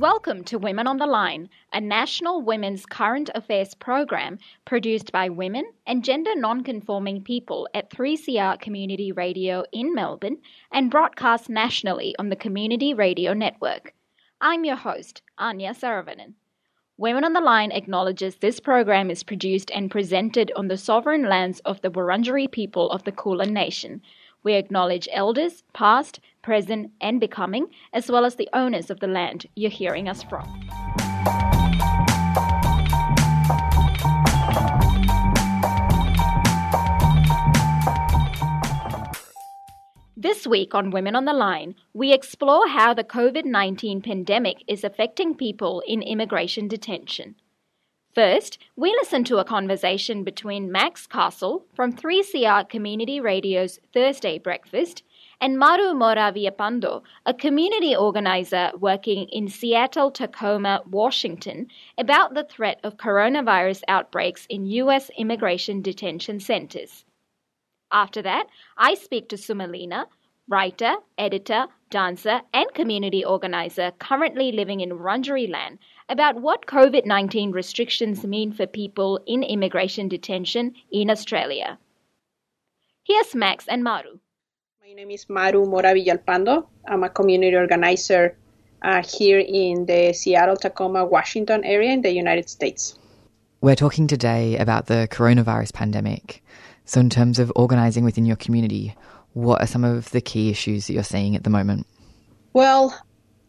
Welcome to Women on the Line, a national women's current affairs program produced by women and gender non-conforming people at 3CR Community Radio in Melbourne and broadcast nationally on the Community Radio Network. I'm your host, Anya Saravanan. Women on the Line acknowledges this program is produced and presented on the sovereign lands of the Wurundjeri people of the Kulin Nation. We acknowledge elders, past, present, and becoming, as well as the owners of the land you're hearing us from. This week on Women on the Line, we explore how the COVID 19 pandemic is affecting people in immigration detention. First, we listen to a conversation between Max Castle from 3CR Community Radio's Thursday Breakfast and Maru Mora Villalpando, a community organizer working in Seattle, Tacoma, Washington, about the threat of coronavirus outbreaks in U.S. immigration detention centers. After that, I speak to Sumalina, writer, editor, dancer, and community organizer currently living in Wurundjeri about what COVID 19 restrictions mean for people in immigration detention in Australia. Here's Max and Maru. My name is Maru Mora Villalpando. I'm a community organizer uh, here in the Seattle, Tacoma, Washington area in the United States. We're talking today about the coronavirus pandemic. So, in terms of organizing within your community, what are some of the key issues that you're seeing at the moment? Well,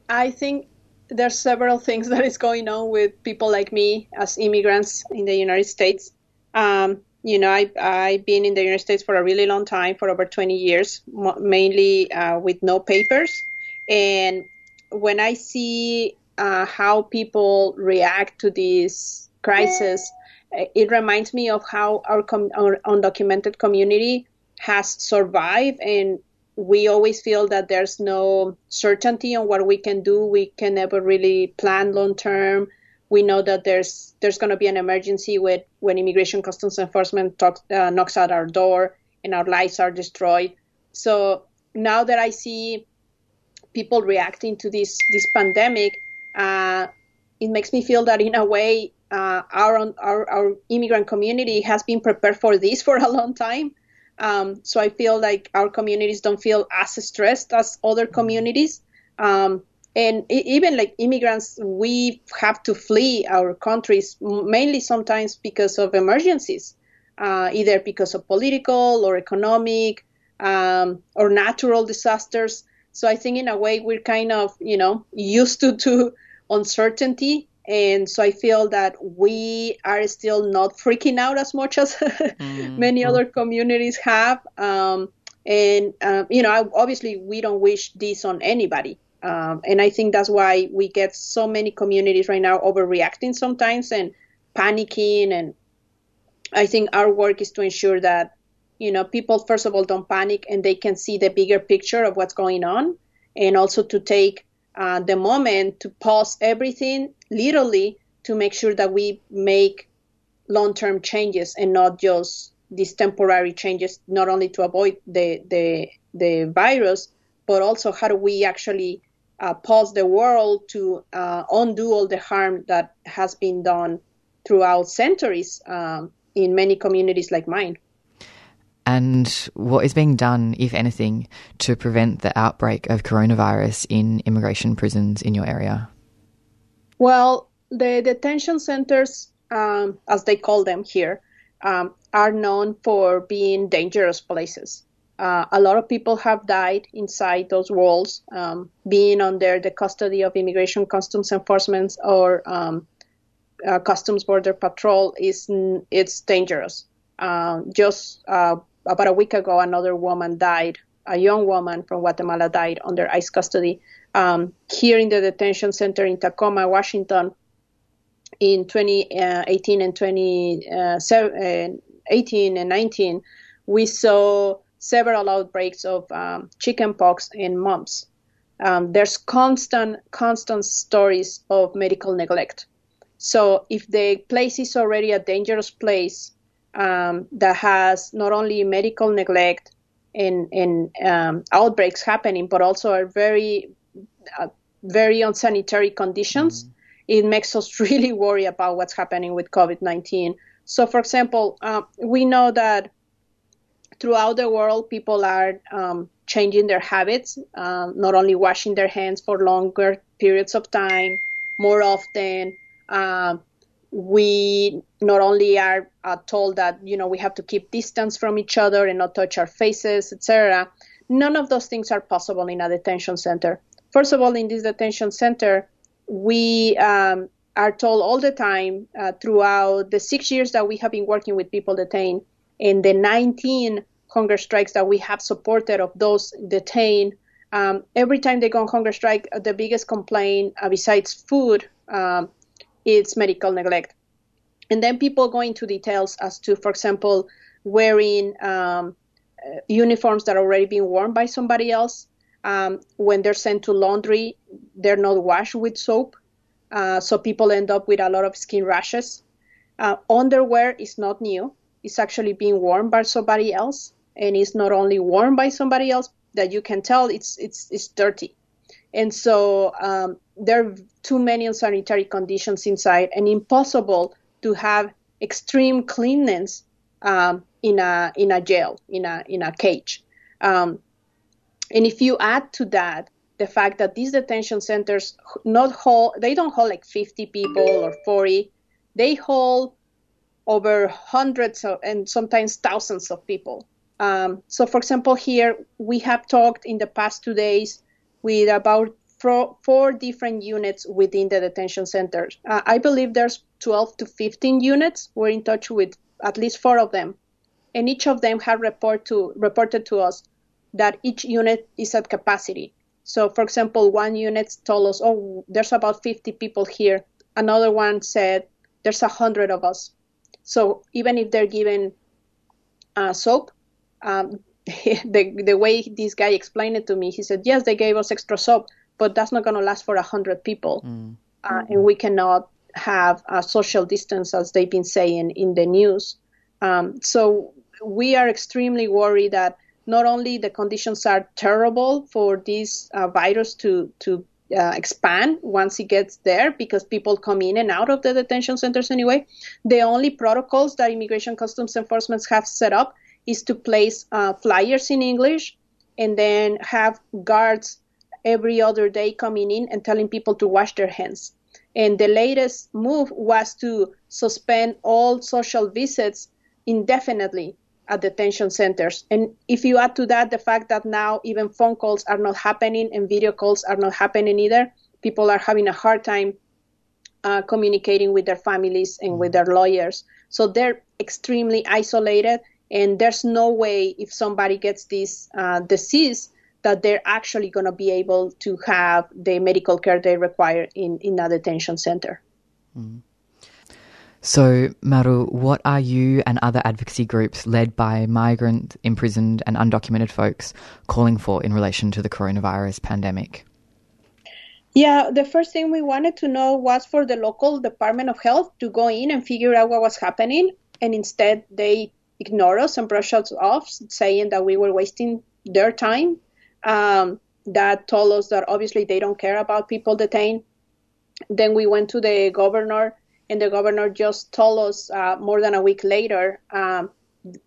I think there's several things that is going on with people like me as immigrants in the United States. Um, you know, I, I've been in the United States for a really long time, for over 20 years, mainly uh, with no papers. And when I see uh, how people react to this crisis, it reminds me of how our, com- our undocumented community has survived. And we always feel that there's no certainty on what we can do. We can never really plan long term we know that there's there's going to be an emergency with when immigration customs enforcement uh, knocks at our door and our lives are destroyed. So now that I see people reacting to this this pandemic, uh, it makes me feel that in a way uh, our, our our immigrant community has been prepared for this for a long time. Um, so I feel like our communities don't feel as stressed as other communities. Um, and even like immigrants we have to flee our countries mainly sometimes because of emergencies uh, either because of political or economic um, or natural disasters. So i think in a way we're kind of you know used to to uncertainty. And so i feel that we are still not freaking out as much as mm-hmm. many other communities have. Um, and um, you know obviously we don't wish this on anybody um, and I think that's why we get so many communities right now overreacting sometimes and panicking. And I think our work is to ensure that, you know, people, first of all, don't panic and they can see the bigger picture of what's going on. And also to take uh, the moment to pause everything, literally, to make sure that we make long term changes and not just these temporary changes, not only to avoid the, the, the virus, but also how do we actually uh, pause the world to uh, undo all the harm that has been done throughout centuries um, in many communities like mine. And what is being done, if anything, to prevent the outbreak of coronavirus in immigration prisons in your area? Well, the detention centers, um, as they call them here, um, are known for being dangerous places. Uh, a lot of people have died inside those walls, um, being under the custody of immigration customs enforcement or um, uh, customs border patrol is it's dangerous. Uh, just uh, about a week ago, another woman died. A young woman from Guatemala died under ICE custody. Um, here in the detention center in Tacoma, Washington, in 2018 uh, and 2018 uh, and 19 we saw several outbreaks of um, chickenpox in mumps. Um, there's constant, constant stories of medical neglect. So if the place is already a dangerous place um, that has not only medical neglect and, and um, outbreaks happening, but also are very, uh, very unsanitary conditions, mm-hmm. it makes us really worry about what's happening with COVID-19. So, for example, uh, we know that throughout the world, people are um, changing their habits, um, not only washing their hands for longer periods of time, more often. Uh, we not only are uh, told that you know we have to keep distance from each other and not touch our faces, etc. None of those things are possible in a detention center. First of all, in this detention center, we um, are told all the time uh, throughout the six years that we have been working with people detained in the 19 hunger strikes that we have supported of those detained. Um, every time they go on hunger strike, uh, the biggest complaint, uh, besides food, um, is medical neglect. And then people go into details as to, for example, wearing um, uh, uniforms that are already being worn by somebody else. Um, when they're sent to laundry, they're not washed with soap. Uh, so people end up with a lot of skin rashes. Uh, underwear is not new. It's actually being worn by somebody else and it's not only worn by somebody else that you can tell it's it's it's dirty. And so um, there are too many unsanitary conditions inside and impossible to have extreme cleanness um, in a in a jail in a in a cage. Um, and if you add to that the fact that these detention centers not hold they don't hold like 50 people or 40 they hold over hundreds of, and sometimes thousands of people um, so, for example, here we have talked in the past two days with about four, different units within the detention centers. Uh, I believe there's 12 to 15 units. We're in touch with at least four of them, and each of them have report to, reported to us that each unit is at capacity. So, for example, one unit told us, "Oh, there's about 50 people here." Another one said, "There's a hundred of us." So, even if they're given uh, soap, um, the the way this guy explained it to me, he said, yes, they gave us extra soap, but that's not going to last for a hundred people, mm. uh, and we cannot have a social distance as they've been saying in the news. Um, so we are extremely worried that not only the conditions are terrible for this uh, virus to to uh, expand once it gets there because people come in and out of the detention centers anyway. The only protocols that Immigration Customs Enforcement have set up is to place uh, flyers in English and then have guards every other day coming in and telling people to wash their hands. And the latest move was to suspend all social visits indefinitely at detention centers. And if you add to that the fact that now even phone calls are not happening and video calls are not happening either, people are having a hard time uh, communicating with their families and with their lawyers. So they're extremely isolated and there's no way if somebody gets this uh, disease that they're actually going to be able to have the medical care they require in, in a detention center. Mm. So, Maru, what are you and other advocacy groups led by migrant, imprisoned, and undocumented folks calling for in relation to the coronavirus pandemic? Yeah, the first thing we wanted to know was for the local Department of Health to go in and figure out what was happening, and instead they ignore us and brush us off, saying that we were wasting their time. Um, that told us that obviously they don't care about people detained. Then we went to the governor, and the governor just told us uh, more than a week later, um,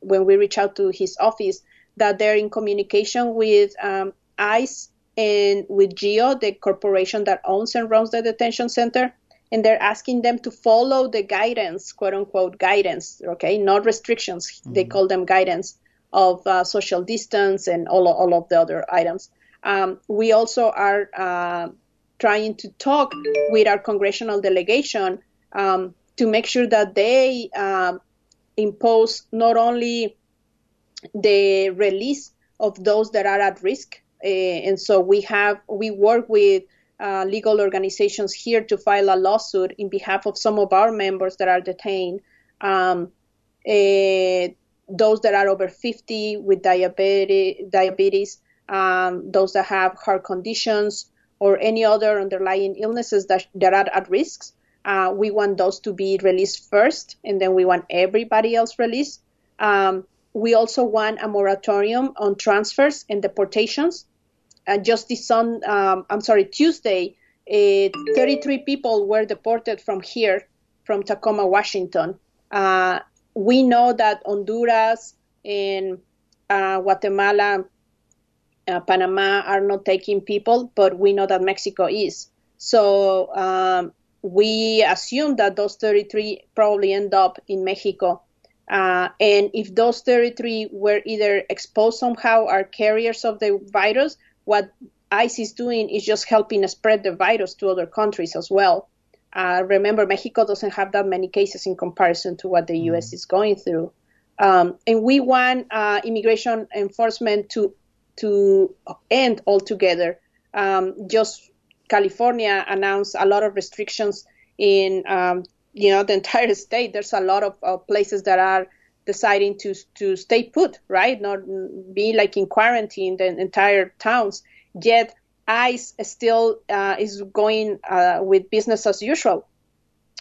when we reached out to his office, that they're in communication with um, ICE and with GEO, the corporation that owns and runs the detention center, and they're asking them to follow the guidance, quote unquote guidance, okay, not restrictions. Mm-hmm. They call them guidance of uh, social distance and all, all of the other items. Um, we also are uh, trying to talk with our congressional delegation um, to make sure that they um, impose not only the release of those that are at risk, uh, and so we have we work with uh, legal organizations here to file a lawsuit in behalf of some of our members that are detained um, uh, those that are over 50 with diabetes, diabetes um, those that have heart conditions or any other underlying illnesses that, that are at risks. Uh, we want those to be released first, and then we want everybody else released. Um, we also want a moratorium on transfers and deportations. Uh, just this on, um, I'm sorry, Tuesday, uh, 33 people were deported from here, from Tacoma, Washington. Uh, we know that Honduras and uh, Guatemala uh, Panama are not taking people, but we know that Mexico is. So um, we assume that those 33 probably end up in Mexico. Uh, and if those 33 were either exposed somehow are carriers of the virus, what ICE is doing is just helping spread the virus to other countries as well. Uh, remember, Mexico doesn't have that many cases in comparison to what the U.S. Mm-hmm. is going through. Um, and we want uh, immigration enforcement to to end altogether. Um, just California announced a lot of restrictions in um, you know the entire state. There's a lot of, of, places that are deciding to to stay put, right? Not be like in quarantine the entire towns. Yet ICE still uh, is going uh, with business as usual.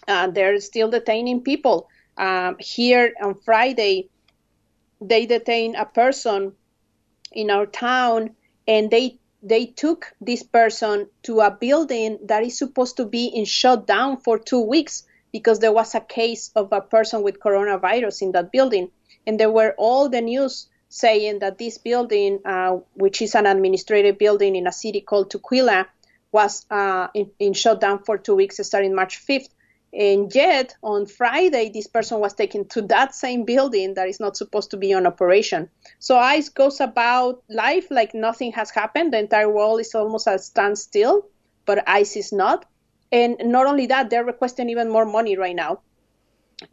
Uh, they're still detaining people. Um, here on Friday, they detained a person in our town and they they took this person to a building that is supposed to be in shutdown for two weeks because there was a case of a person with coronavirus in that building and there were all the news saying that this building uh, which is an administrative building in a city called tukwila was uh, in, in shutdown for two weeks starting march 5th and yet, on Friday, this person was taken to that same building that is not supposed to be on operation. So ICE goes about life like nothing has happened. The entire world is almost at standstill, but ICE is not. And not only that, they're requesting even more money right now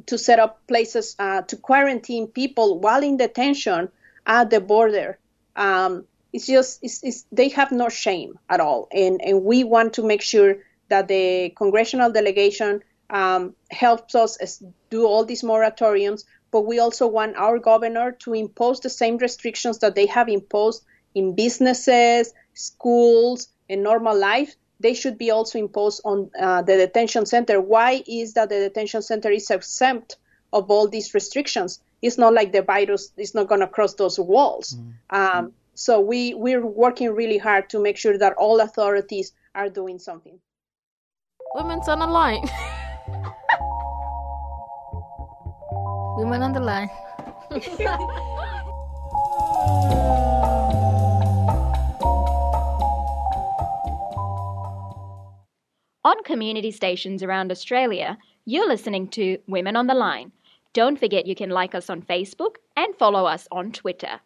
to set up places uh, to quarantine people while in detention at the border. Um, it's just it's, it's, they have no shame at all, and and we want to make sure that the congressional delegation um, helps us do all these moratoriums, but we also want our governor to impose the same restrictions that they have imposed in businesses, schools, and normal life. They should be also imposed on uh, the detention center. Why is that the detention center is exempt of all these restrictions? It's not like the virus is not going to cross those walls. Mm-hmm. Um, so we we're working really hard to make sure that all authorities are doing something. Women's on the line. Women on the line. on community stations around Australia, you're listening to Women on the Line. Don't forget you can like us on Facebook and follow us on Twitter.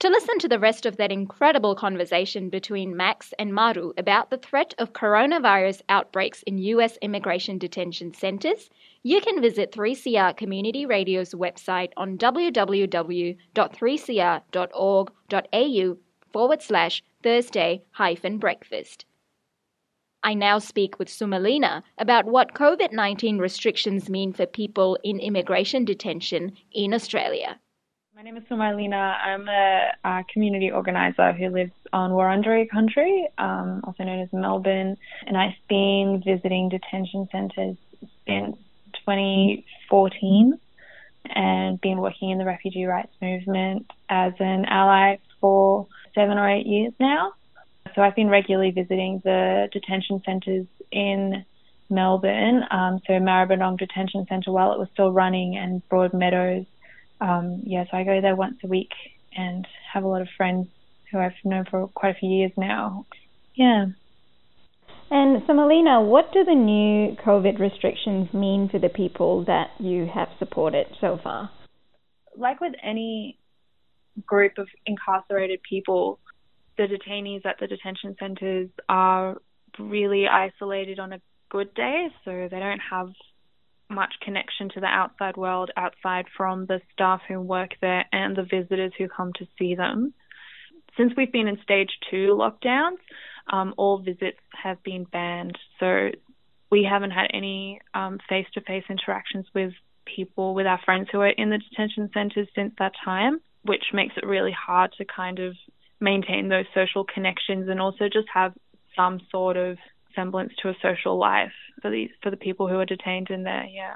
To listen to the rest of that incredible conversation between Max and Maru about the threat of coronavirus outbreaks in US immigration detention centres, you can visit 3CR Community Radio's website on www.3cr.org.au forward slash Thursday hyphen breakfast. I now speak with Sumalina about what COVID 19 restrictions mean for people in immigration detention in Australia. My name is Sumalina. I'm a, a, community organizer who lives on Wurundjeri country, um, also known as Melbourne, and I've been visiting detention centres since 2014 and been working in the refugee rights movement as an ally for seven or eight years now. So I've been regularly visiting the detention centres in Melbourne, um, so Maribyrnong Detention Centre while it was still running and Broadmeadows um, yeah, so I go there once a week and have a lot of friends who I've known for quite a few years now. Yeah. And so, Melina, what do the new COVID restrictions mean for the people that you have supported so far? Like with any group of incarcerated people, the detainees at the detention centres are really isolated on a good day, so they don't have much connection to the outside world outside from the staff who work there and the visitors who come to see them. Since we've been in stage two lockdowns, um, all visits have been banned. So we haven't had any face to face interactions with people, with our friends who are in the detention centres since that time, which makes it really hard to kind of maintain those social connections and also just have some sort of semblance to a social life for these for the people who are detained in there. Yeah.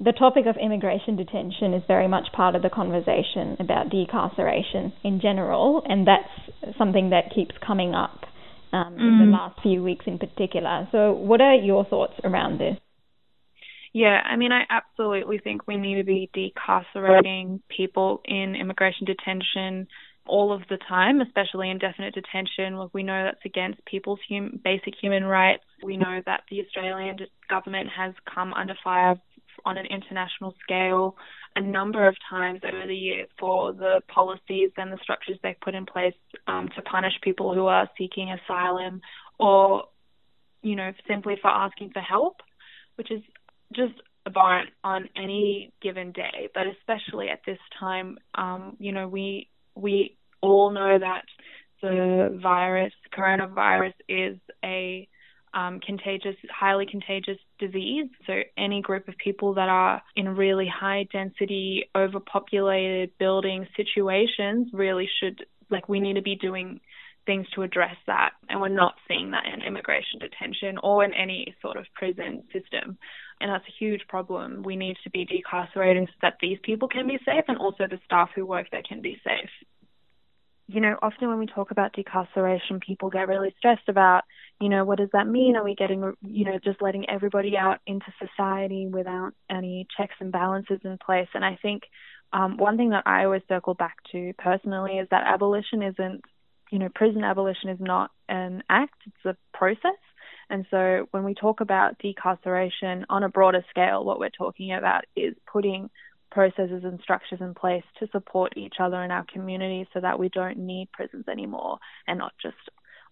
The topic of immigration detention is very much part of the conversation about decarceration in general, and that's something that keeps coming up um, mm. in the mm. last few weeks in particular. So, what are your thoughts around this? Yeah, I mean, I absolutely think we need to be decarcerating people in immigration detention all of the time, especially indefinite detention. We know that's against people's hum- basic human rights. We know that the Australian government has come under fire on an international scale a number of times over the years for the policies and the structures they've put in place um, to punish people who are seeking asylum or, you know, simply for asking for help, which is just abhorrent on any given day, but especially at this time, um, you know, we we all know that the virus, coronavirus, is a um, contagious, highly contagious disease. So any group of people that are in really high density, overpopulated building situations really should, like, we need to be doing things to address that. And we're not seeing that in immigration detention or in any sort of prison system. And that's a huge problem. We need to be decarcerating so that these people can be safe and also the staff who work there can be safe you know, often when we talk about decarceration, people get really stressed about, you know, what does that mean? Are we getting, you know, just letting everybody out into society without any checks and balances in place? And I think um, one thing that I always circle back to personally is that abolition isn't, you know, prison abolition is not an act, it's a process. And so when we talk about decarceration on a broader scale, what we're talking about is putting processes and structures in place to support each other in our community so that we don't need prisons anymore and not just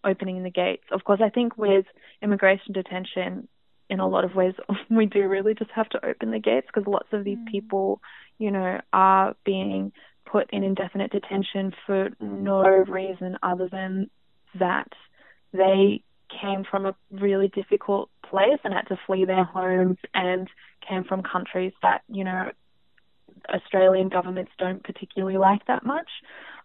opening the gates. Of course, I think with immigration detention, in a lot of ways, we do really just have to open the gates because lots of these mm. people, you know, are being put in indefinite detention for no reason other than that they came from a really difficult place and had to flee their homes and came from countries that, you know, Australian governments don't particularly like that much.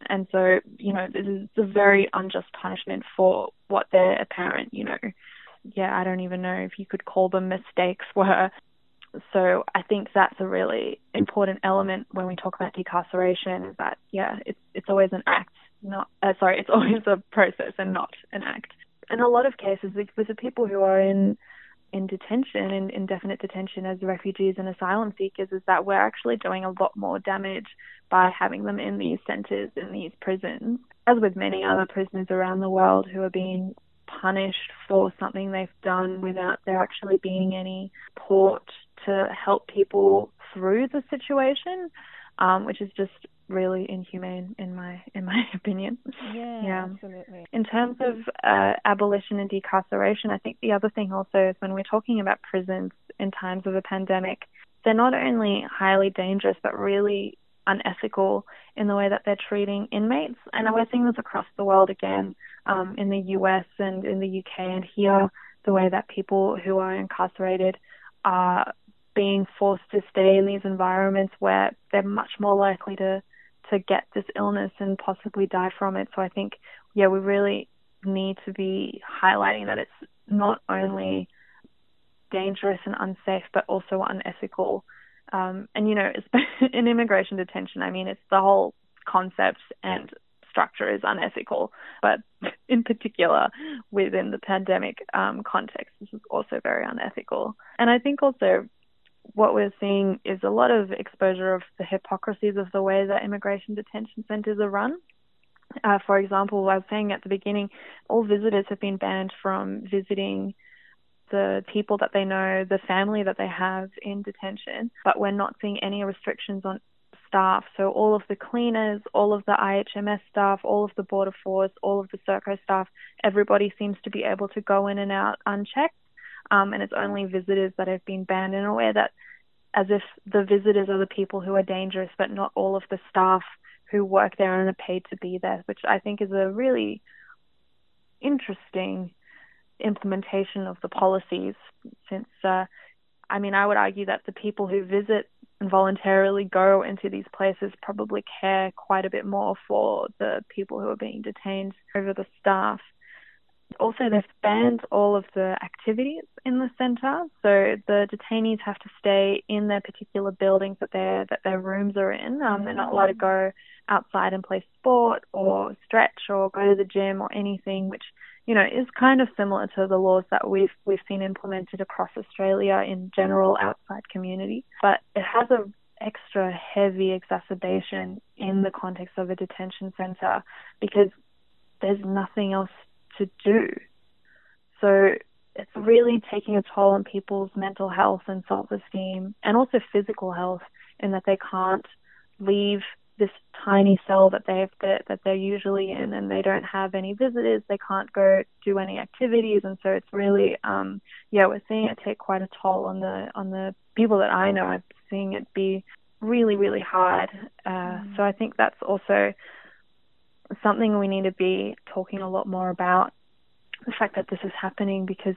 And so, you know, this is a very unjust punishment for what their apparent, you know, yeah, I don't even know if you could call them mistakes were. So I think that's a really important element when we talk about decarceration is that, yeah, it's, it's always an act, not, uh, sorry, it's always a process and not an act. In a lot of cases, with the people who are in in detention, in indefinite detention as refugees and asylum seekers, is that we're actually doing a lot more damage by having them in these centres, in these prisons, as with many other prisoners around the world who are being punished for something they've done without there actually being any support to help people through the situation, um, which is just really inhumane in my in my opinion. Yeah, yeah. absolutely. In terms of uh, abolition and decarceration, I think the other thing also is when we're talking about prisons in times of a pandemic, they're not only highly dangerous but really unethical in the way that they're treating inmates. And we're seeing this across the world again, um, in the US and in the UK and here, the way that people who are incarcerated are being forced to stay in these environments where they're much more likely to to get this illness and possibly die from it. So I think, yeah, we really need to be highlighting that it's not only dangerous and unsafe, but also unethical. Um, and you know, in immigration detention, I mean, it's the whole concept and structure is unethical, but in particular within the pandemic um, context, this is also very unethical. And I think also what we're seeing is a lot of exposure of the hypocrisies of the way that immigration detention centres are run. Uh, for example, I was saying at the beginning, all visitors have been banned from visiting the people that they know, the family that they have in detention, but we're not seeing any restrictions on staff. So all of the cleaners, all of the IHMS staff, all of the border force, all of the Serco staff, everybody seems to be able to go in and out unchecked um, and it's only visitors that have been banned in a way that as if the visitors are the people who are dangerous, but not all of the staff who work there and are paid to be there, which I think is a really interesting implementation of the policies since uh, I mean, I would argue that the people who visit and voluntarily go into these places probably care quite a bit more for the people who are being detained over the staff. Also, they've banned all of the activities in the centre, so the detainees have to stay in their particular buildings that their that their rooms are in. Um, they're not allowed to go outside and play sport or stretch or go to the gym or anything, which you know is kind of similar to the laws that we've we've seen implemented across Australia in general outside community. But it has a extra heavy exacerbation in the context of a detention centre because there's nothing else to do. So it's really taking a toll on people's mental health and self esteem and also physical health in that they can't leave this tiny cell that they've that, that they're usually in and they don't have any visitors they can't go do any activities and so it's really um yeah we're seeing it take quite a toll on the on the people that I know I'm seeing it be really really hard uh mm. so I think that's also something we need to be talking a lot more about the fact that this is happening because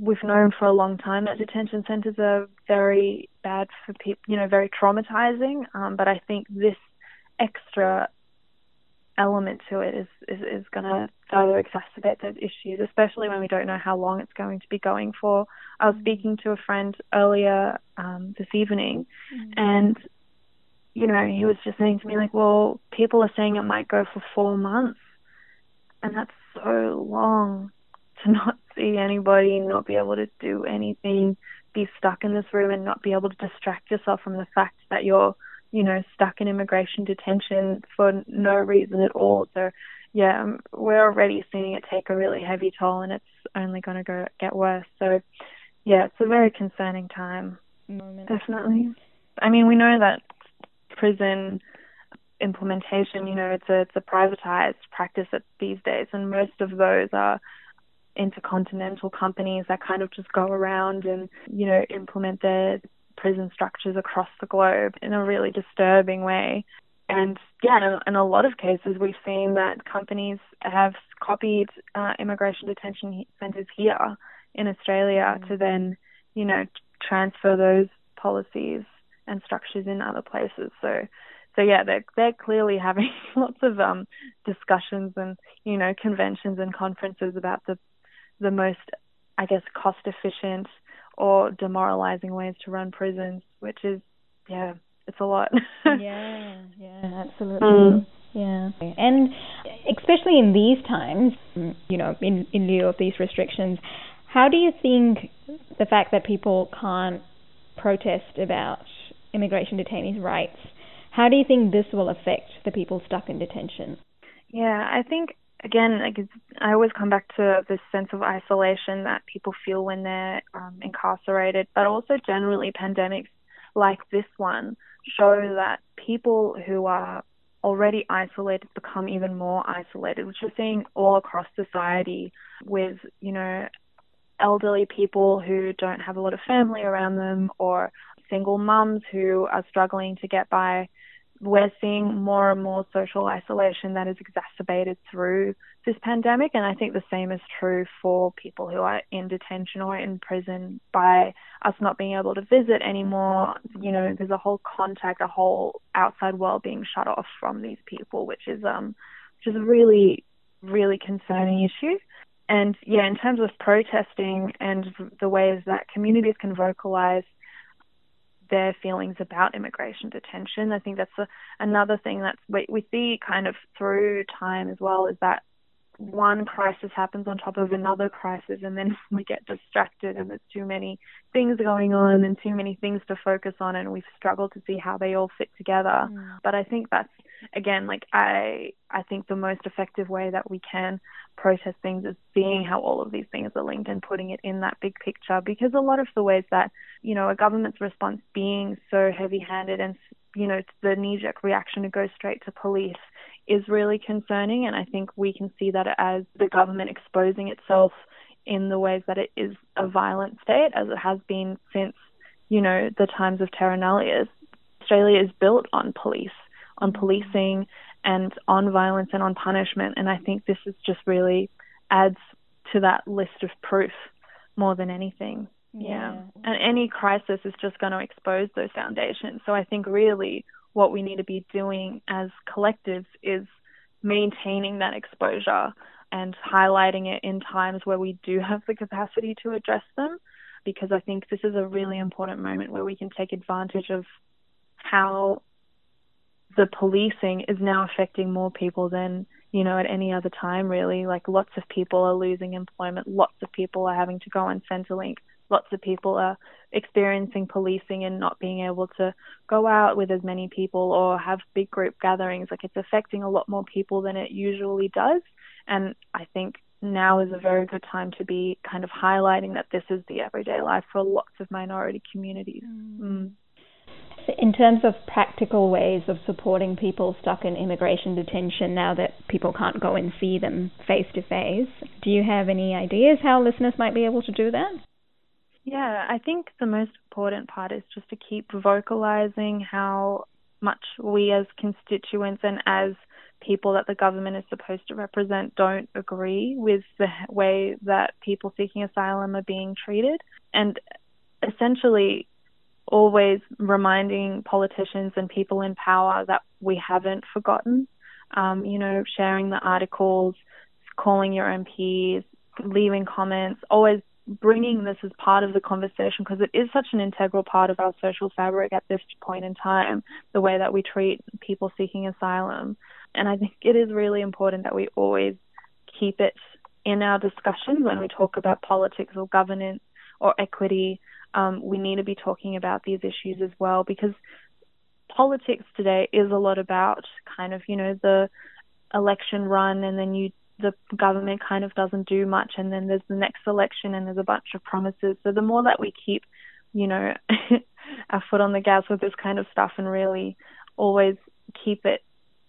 we've known for a long time that detention centres are very bad for people, you know, very traumatizing. Um, but I think this extra element to it is is, is going to further exacerbate those issues, especially when we don't know how long it's going to be going for. I was speaking to a friend earlier um, this evening, mm-hmm. and you know, he was just saying to me like, "Well, people are saying it might go for four months," and that's so long to not see anybody, not be able to do anything, be stuck in this room and not be able to distract yourself from the fact that you're, you know, stuck in immigration detention for no reason at all. So, yeah, um, we're already seeing it take a really heavy toll, and it's only going to go get worse. So, yeah, it's a very concerning time. Moment. Definitely. I mean, we know that prison implementation, you know, it's a it's a privatized practice these days, and most of those are intercontinental companies that kind of just go around and you know implement their prison structures across the globe in a really disturbing way. And yeah, in a lot of cases, we've seen that companies have copied uh, immigration detention centres here in Australia mm. to then, you know, transfer those policies and structures in other places. So so yeah, they're they're clearly having lots of um, discussions and you know conventions and conferences about the the most, I guess, cost efficient or demoralizing ways to run prisons, which is yeah, it's a lot. yeah, yeah, absolutely. Mm. Yeah, and especially in these times, you know, in in lieu of these restrictions, how do you think the fact that people can't protest about immigration detainees' rights how do you think this will affect the people stuck in detention? Yeah, I think again, like I always come back to this sense of isolation that people feel when they're um, incarcerated, but also generally pandemics like this one show that people who are already isolated become even more isolated, which we're seeing all across society with, you know, elderly people who don't have a lot of family around them or single mums who are struggling to get by we're seeing more and more social isolation that is exacerbated through this pandemic. And I think the same is true for people who are in detention or in prison by us not being able to visit anymore. You know, there's a whole contact, a whole outside world being shut off from these people, which is um which is a really, really concerning issue. And yeah, in terms of protesting and the ways that communities can vocalize their feelings about immigration detention. I think that's a, another thing that we, we see kind of through time as well is that one crisis happens on top of another crisis and then we get distracted and there's too many things going on and too many things to focus on and we've struggled to see how they all fit together mm. but i think that's again like i i think the most effective way that we can protest things is seeing how all of these things are linked and putting it in that big picture because a lot of the ways that you know a government's response being so heavy handed and you know the knee jerk reaction to go straight to police is really concerning. And I think we can see that as the government exposing itself in the ways that it is a violent state, as it has been since, you know, the times of terra nullius. Australia is built on police, on policing, and on violence and on punishment. And I think this is just really adds to that list of proof more than anything. Yeah. yeah. And any crisis is just going to expose those foundations. So I think really what we need to be doing as collectives is maintaining that exposure and highlighting it in times where we do have the capacity to address them because I think this is a really important moment where we can take advantage of how the policing is now affecting more people than you know at any other time really. Like lots of people are losing employment. Lots of people are having to go on centrelink. Lots of people are experiencing policing and not being able to go out with as many people or have big group gatherings. Like it's affecting a lot more people than it usually does. And i think now is a very good time to be kind of highlighting that this is the everyday life for lots of minority communities. Mm. Mm. In terms of practical ways of supporting people stuck in immigration detention now that people can't go and see them face to face, do you have any ideas how listeners might be able to do that? Yeah, I think the most important part is just to keep vocalizing how much we as constituents and as people that the government is supposed to represent don't agree with the way that people seeking asylum are being treated. And essentially, always reminding politicians and people in power that we haven't forgotten. Um, you know, sharing the articles, calling your MPs, leaving comments, always bringing this as part of the conversation because it is such an integral part of our social fabric at this point in time, the way that we treat people seeking asylum. And I think it is really important that we always keep it in our discussions when we talk about politics or governance or equity. Um, we need to be talking about these issues as well because politics today is a lot about kind of, you know, the election run and then you the government kind of doesn't do much and then there's the next election and there's a bunch of promises. So the more that we keep, you know, our foot on the gas with this kind of stuff and really always keep it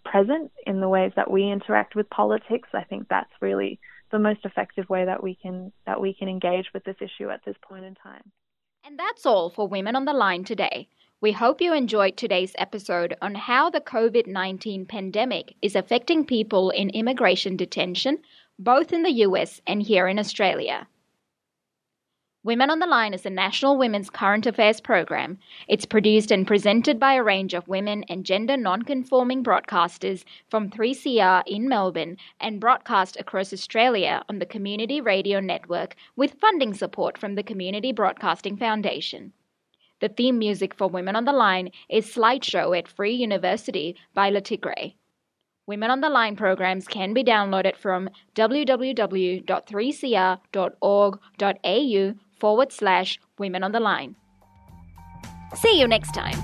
present in the ways that we interact with politics, I think that's really the most effective way that we can that we can engage with this issue at this point in time. And that's all for Women on the Line today. We hope you enjoyed today's episode on how the COVID 19 pandemic is affecting people in immigration detention, both in the US and here in Australia. Women on the Line is a national women's current affairs program. It's produced and presented by a range of women and gender non-conforming broadcasters from 3CR in Melbourne and broadcast across Australia on the Community Radio Network with funding support from the Community Broadcasting Foundation. The theme music for Women on the Line is Slideshow at Free University by Le Tigre. Women on the Line programs can be downloaded from www.3cr.org.au forward slash women on the line. See you next time.